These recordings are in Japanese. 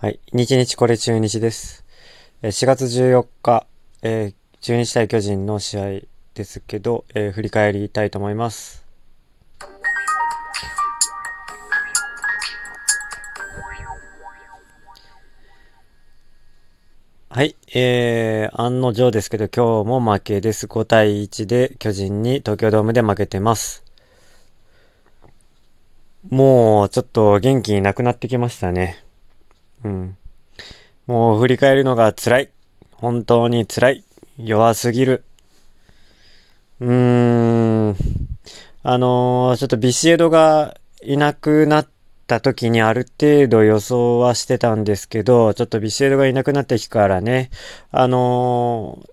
はい。日日これ中日です。4月14日、えー中日対巨人の試合ですけど、えー振り返りたいと思います。はい。えー、案の定ですけど、今日も負けです。5対1で巨人に東京ドームで負けてます。もう、ちょっと元気なくなってきましたね。うん。もう振り返るのが辛い。本当に辛い。弱すぎる。うーん。あのーちょっとビシエドがいなくなった時にある程度予想はしてたんですけど、ちょっとビシエドがいなくなった日からね、あのー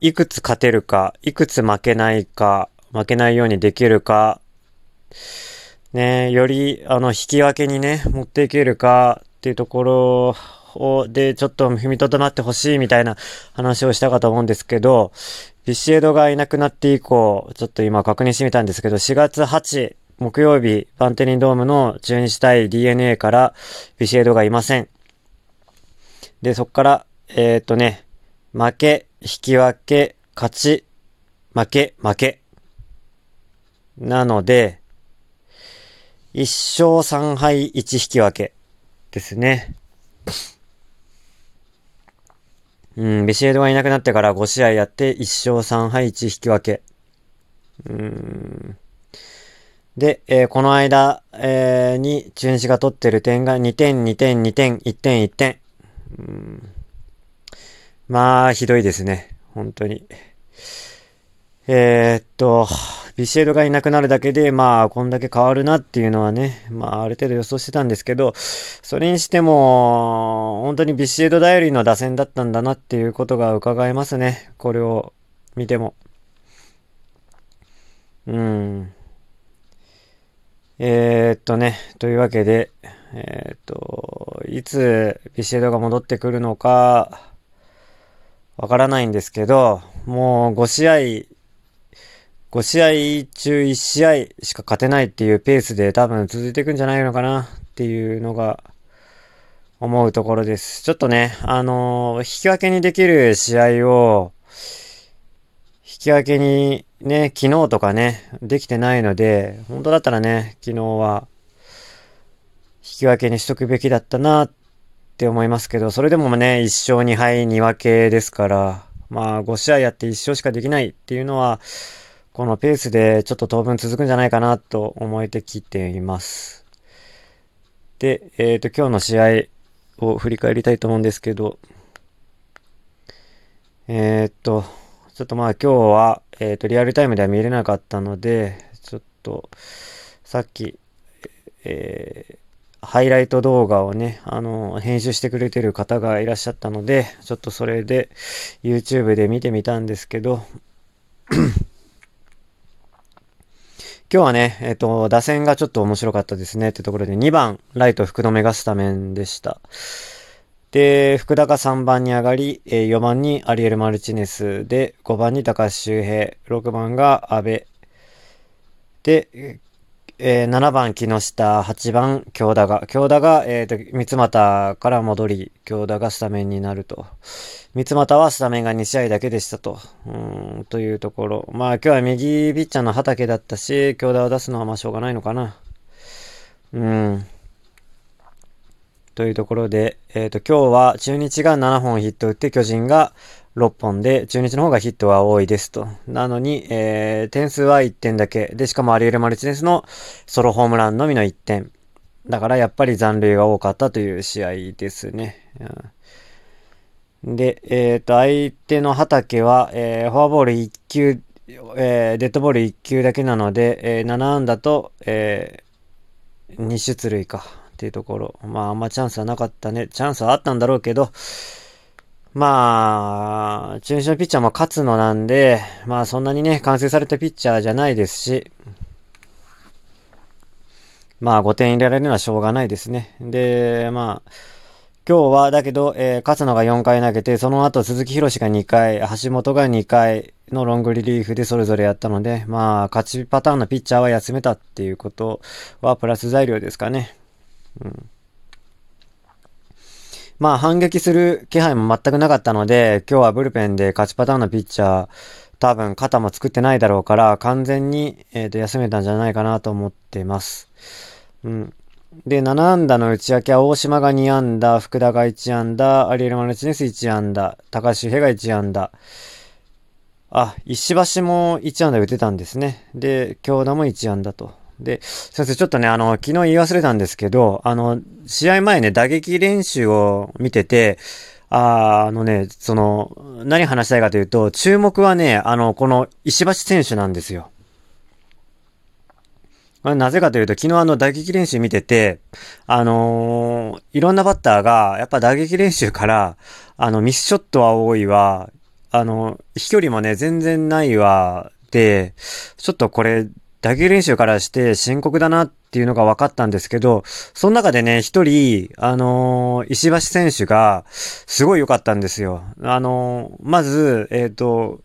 いくつ勝てるか、いくつ負けないか、負けないようにできるか、ね、より、あの、引き分けにね、持っていけるかっていうところを、で、ちょっと踏みとどまってほしいみたいな話をしたかと思うんですけど、ビシエドがいなくなって以降、ちょっと今確認してみたんですけど、4月8、木曜日、バンテリンドームの中日対 DNA からビシエドがいません。で、そっから、えーっとね、負け、引き分け、勝ち、負け、負け。なので、1勝3敗1引き分けですね。うん、ビシエドがいなくなってから5試合やって1勝3敗1引き分け。うん。で、えーこの間、えーに中日が取ってる点が2点、2点、2点、1点、1点。うん。まあ、ひどいですね。本当に。えーっと、ビシエドがいなくなるだけで、まあ、こんだけ変わるなっていうのはね、まあ、ある程度予想してたんですけど、それにしても、本当にビシエド頼りの打線だったんだなっていうことが伺えますね。これを見ても。うん。えーっとね、というわけで、えーっと、いつビシエドが戻ってくるのか、わからないんですけど、もう5試合、5試合中1試合しか勝てないっていうペースで多分続いていくんじゃないのかなっていうのが思うところです。ちょっとね、あのー引き分けにできる試合を、引き分けにね、昨日とかね、できてないので、本当だったらね、昨日は、引き分けにしとくべきだったなって思いますけど、それでもね、1勝2敗2分けですから、まあ5試合やって1勝しかできないっていうのは、このペースでちょっと当分続くんじゃないかなと思えてきています。で、えっ、と、今日の試合を振り返りたいと思うんですけど、えっ、と、ちょっとまあ今日は、えっ、と、リアルタイムでは見れなかったので、ちょっと、さっき、えーハイライト動画をね、あの、編集してくれてる方がいらっしゃったので、ちょっとそれで YouTube で見てみたんですけど、今日はね、えっ、と、打線がちょっと面白かったですねってところで2番、ライト福留がスタメンでした。で、福田が3番に上がり、えー4番にアリエル・マルチネスで、5番に高橋周平、6番が阿部。で、えー7番木下、8番京田が。京田が、えっ、と、三俣から戻り、京田がスタメンになると。三俣はスタメンが2試合だけでしたと。うーん、というところ。まあ今日は右ピッチャーの畑だったし、京田を出すのはまあしょうがないのかな。うん。というところで、えっ、と、今日は中日が7本ヒット打って巨人が6本で、中日の方がヒットは多いですと。なのに、えー、点数は1点だけ。で、しかもアリエル・マルチネスのソロホームランのみの1点。だからやっぱり残塁が多かったという試合ですね。うんで、えっ、と、相手の畑は、えーフォアボール1球、えーデッドボール1球だけなので、えー7安打と、えー2出塁かっていうところ。まあ、あんまチャンスはなかったね。チャンスはあったんだろうけど、まあ、中日のピッチャーも勝つのなんで、まあそんなにね、完成されたピッチャーじゃないですし、まあ5点入れられるのはしょうがないですね。で、まあ、今日はだけど、えー勝野が4回投げて、その後鈴木博が2回、橋本が2回のロングリリーフでそれぞれやったので、まあ、勝ちパターンのピッチャーは休めたっていうことはプラス材料ですかね。うん。まあ反撃する気配も全くなかったので、今日はブルペンで勝ちパターンのピッチャー、多分肩も作ってないだろうから、完全に、えー、と休めたんじゃないかなと思ってます。うん。で、7安打の内訳は大島が2安打、福田が1安打、アリエル・マルチネス1安打、高橋平が1安打。あ、石橋も1安打打てたんですね。で、京田も1安打と。で、先生、ちょっとね、あの、昨日言い忘れたんですけど、あの、試合前ね、打撃練習を見てて、ああのね、その、何話したいかというと、注目はね、あの、この石橋選手なんですよ。なぜかというと、昨日あの打撃練習見てて、あのー、いろんなバッターが、やっぱ打撃練習から、あの、ミスショットは多いわ、あの、飛距離もね、全然ないわ、で、ちょっとこれ、打撃練習からして深刻だなっていうのが分かったんですけど、その中でね、一人、あのー、石橋選手が、すごい良かったんですよ。あのー、まず、えっ、ー、と、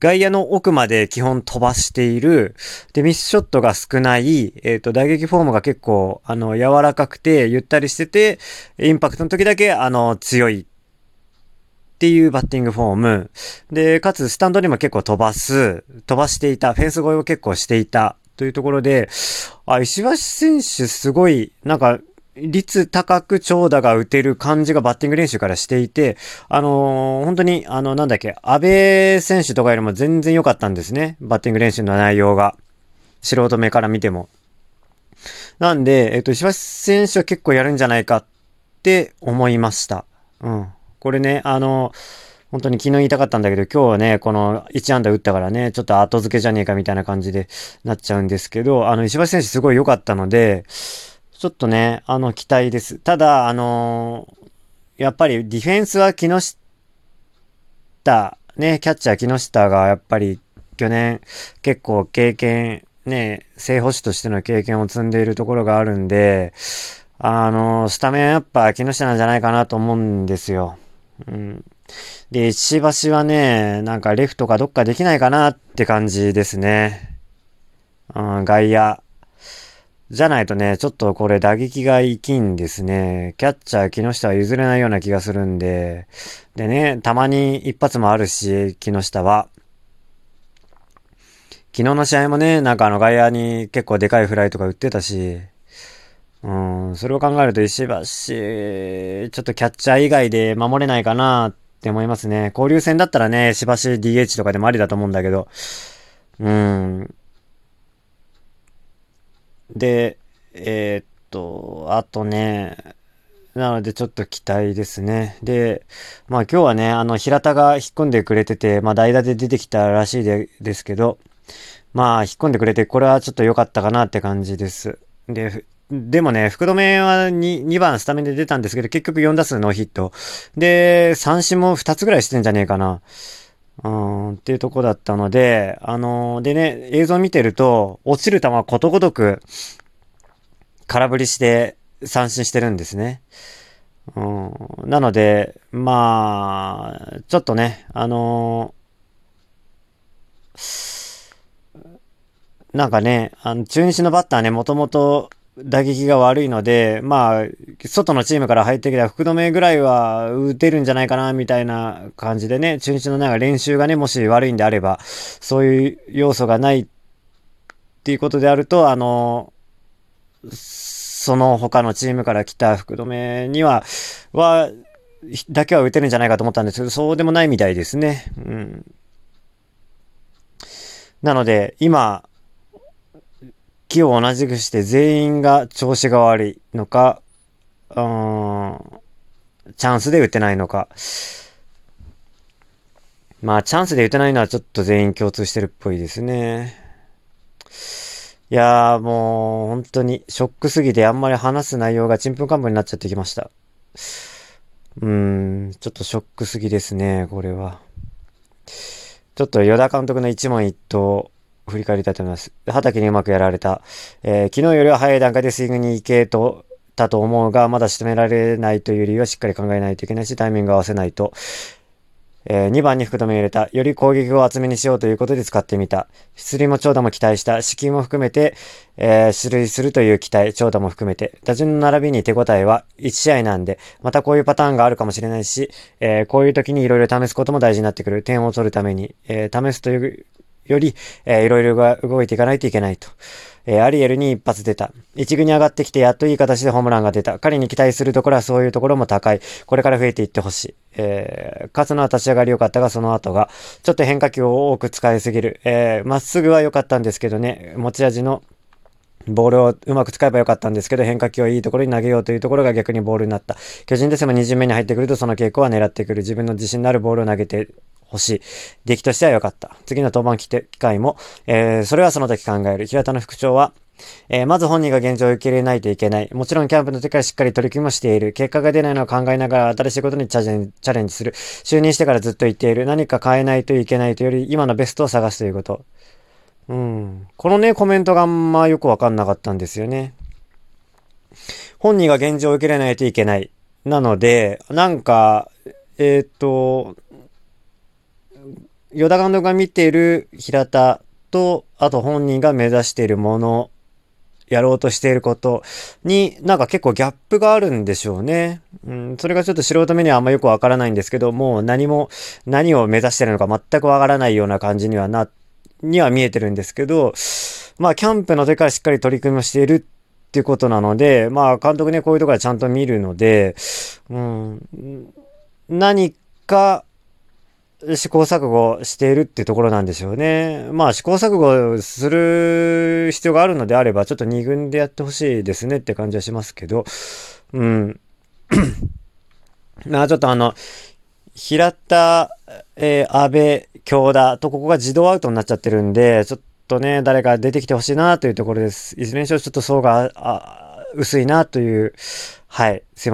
外野の奥まで基本飛ばしている。で、ミスショットが少ない。えっ、と、打撃フォームが結構、あの、柔らかくて、ゆったりしてて、インパクトの時だけ、あの、強いっていうバッティングフォーム。で、かつスタンドにも結構飛ばす、飛ばしていた、フェンス越えを結構していたというところで、あ、石橋選手すごい、なんか、率高く長打が打てる感じがバッティング練習からしていて、あのー、本当に、あの、なんだっけ、安倍選手とかよりも全然良かったんですね。バッティング練習の内容が。素人目から見ても。なんで、えっと、石橋選手は結構やるんじゃないかって思いました。うん。これね、あの、本当に昨日言いたかったんだけど、今日はね、この1安打打ったからね、ちょっと後付けじゃねえかみたいな感じでなっちゃうんですけど、あの、石橋選手すごい良かったので、ちょっとね、あの、期待です。ただ、あのやっぱりディフェンスは木下、ね、キャッチャー木下がやっぱり去年結構経験、ね、正捕手としての経験を積んでいるところがあるんで、あの、スタメンやっぱ木下なんじゃないかなと思うんですよ。うん。で、石橋はね、なんかレフトかどっかできないかなって感じですね。うん、外野。じゃないとね、ちょっとこれ打撃がいきんですね。キャッチャー木下は譲れないような気がするんで。でね、たまに一発もあるし、木下は。昨日の試合もね、なんかあの外野に結構でかいフライとか打ってたし、うん、それを考えると石橋、ちょっとキャッチャー以外で守れないかなって思いますね。交流戦だったらね、石橋 DH とかでもありだと思うんだけど、うん。で、えー、っと、あとね、なのでちょっと期待ですね。で、まあ今日はね、あの平田が引っ込んでくれてて、まあ代打で出てきたらしいでですけど、まあ引っ込んでくれて、これはちょっと良かったかなって感じです。で、でもね、福留は 2, 2番スタメンで出たんですけど、結局4打数ノーヒット。で、三振も2つぐらいしてんじゃねえかな。うん、っていうとこだったので、あのー、でね、映像見てると、落ちる球はことごとく空振りして三振してるんですね。うん、なので、まあ、ちょっとね、あのー、なんかね、あの、中日のバッターね、もともと打撃が悪いので、まあ、外のチームから入ってきた福留ぐらいは打てるんじゃないかな、みたいな感じでね、中日のなんか練習がね、もし悪いんであれば、そういう要素がないっていうことであると、あの、その他のチームから来た福留には、は、だけは打てるんじゃないかと思ったんですけど、そうでもないみたいですね。うん。なので、今、気を同じくして全員が調子が悪いのか、うん、チャンスで打てないのか。まあ、チャンスで打てないのはちょっと全員共通してるっぽいですね。いやーもう本当にショックすぎてあんまり話す内容がちんぷんかんぷんになっちゃってきました。うーん、ちょっとショックすぎですね、これは。ちょっと与田監督の一問一答振り返りたいと思います。畑にうまくやられた。えー、昨日よりは早い段階でスイングに行けと、たと思うが、まだ仕留められないという理由はしっかり考えないといけないし、タイミングを合わせないと。えー、2番に福留入れた。より攻撃を厚めにしようということで使ってみた。出塁も長打も期待した。資金も含めて、えー、出塁するという期待、長打も含めて。打順の並びに手応えは1試合なんで、またこういうパターンがあるかもしれないし、えー、こういう時に色々試すことも大事になってくる。点を取るために、え、試すというより、えー、いろいろが動いていかないといけないと。えー、アリエルに一発出た。一軍に上がってきてやっといい形でホームランが出た。彼に期待するところはそういうところも高い。これから増えていってほしい。えー、勝つのは立ち上がり良かったが、その後が、ちょっと変化球を多く使いすぎる。えー、まっすぐは良かったんですけどね、持ち味のボールをうまく使えばよかったんですけど、変化球をいいところに投げようというところが逆にボールになった。巨人ですも2巡目に入ってくるとその傾向は狙ってくる。自分の自信のあるボールを投げてほしい。出来としては良かった。次の登板機会も、えー、それはその時考える。平田の副長は、えー、まず本人が現状を受け入れないといけない。もちろんキャンプの時からしっかり取り組みもしている。結果が出ないのを考えながら新しいことにチャレンジする。就任してからずっと言っている。何か変えないといけないというより、今のベストを探すということ。うん。このね、コメントがあんまよくわかんなかったんですよね。本人が現状を受け入れないといけない。なので、なんか、えっ、と、ヨダ監督が見ている平田と、あと本人が目指しているもの、やろうとしていることに、なんか結構ギャップがあるんでしょうね。うん、それがちょっと素人目にはあんまよくわからないんですけど、もう何も、何を目指してるのか全くわからないような感じにはな、には見えてるんですけど、まあ、キャンプの時からしっかり取り組みをしているっていうことなので、まあ、監督ね、こういうところはちゃんと見るので、うん、何か、試行錯誤しているってところなんでしょうね。まあ試行錯誤する必要があるのであれば、ちょっと2軍でやってほしいですねって感じはしますけど、うん。まあちょっとあの、平田、えー、安倍、京田とここが自動アウトになっちゃってるんで、ちょっとね、誰か出てきてほしいなというところです。いずれにしろちょっと層が、薄いなという、はい、すいません。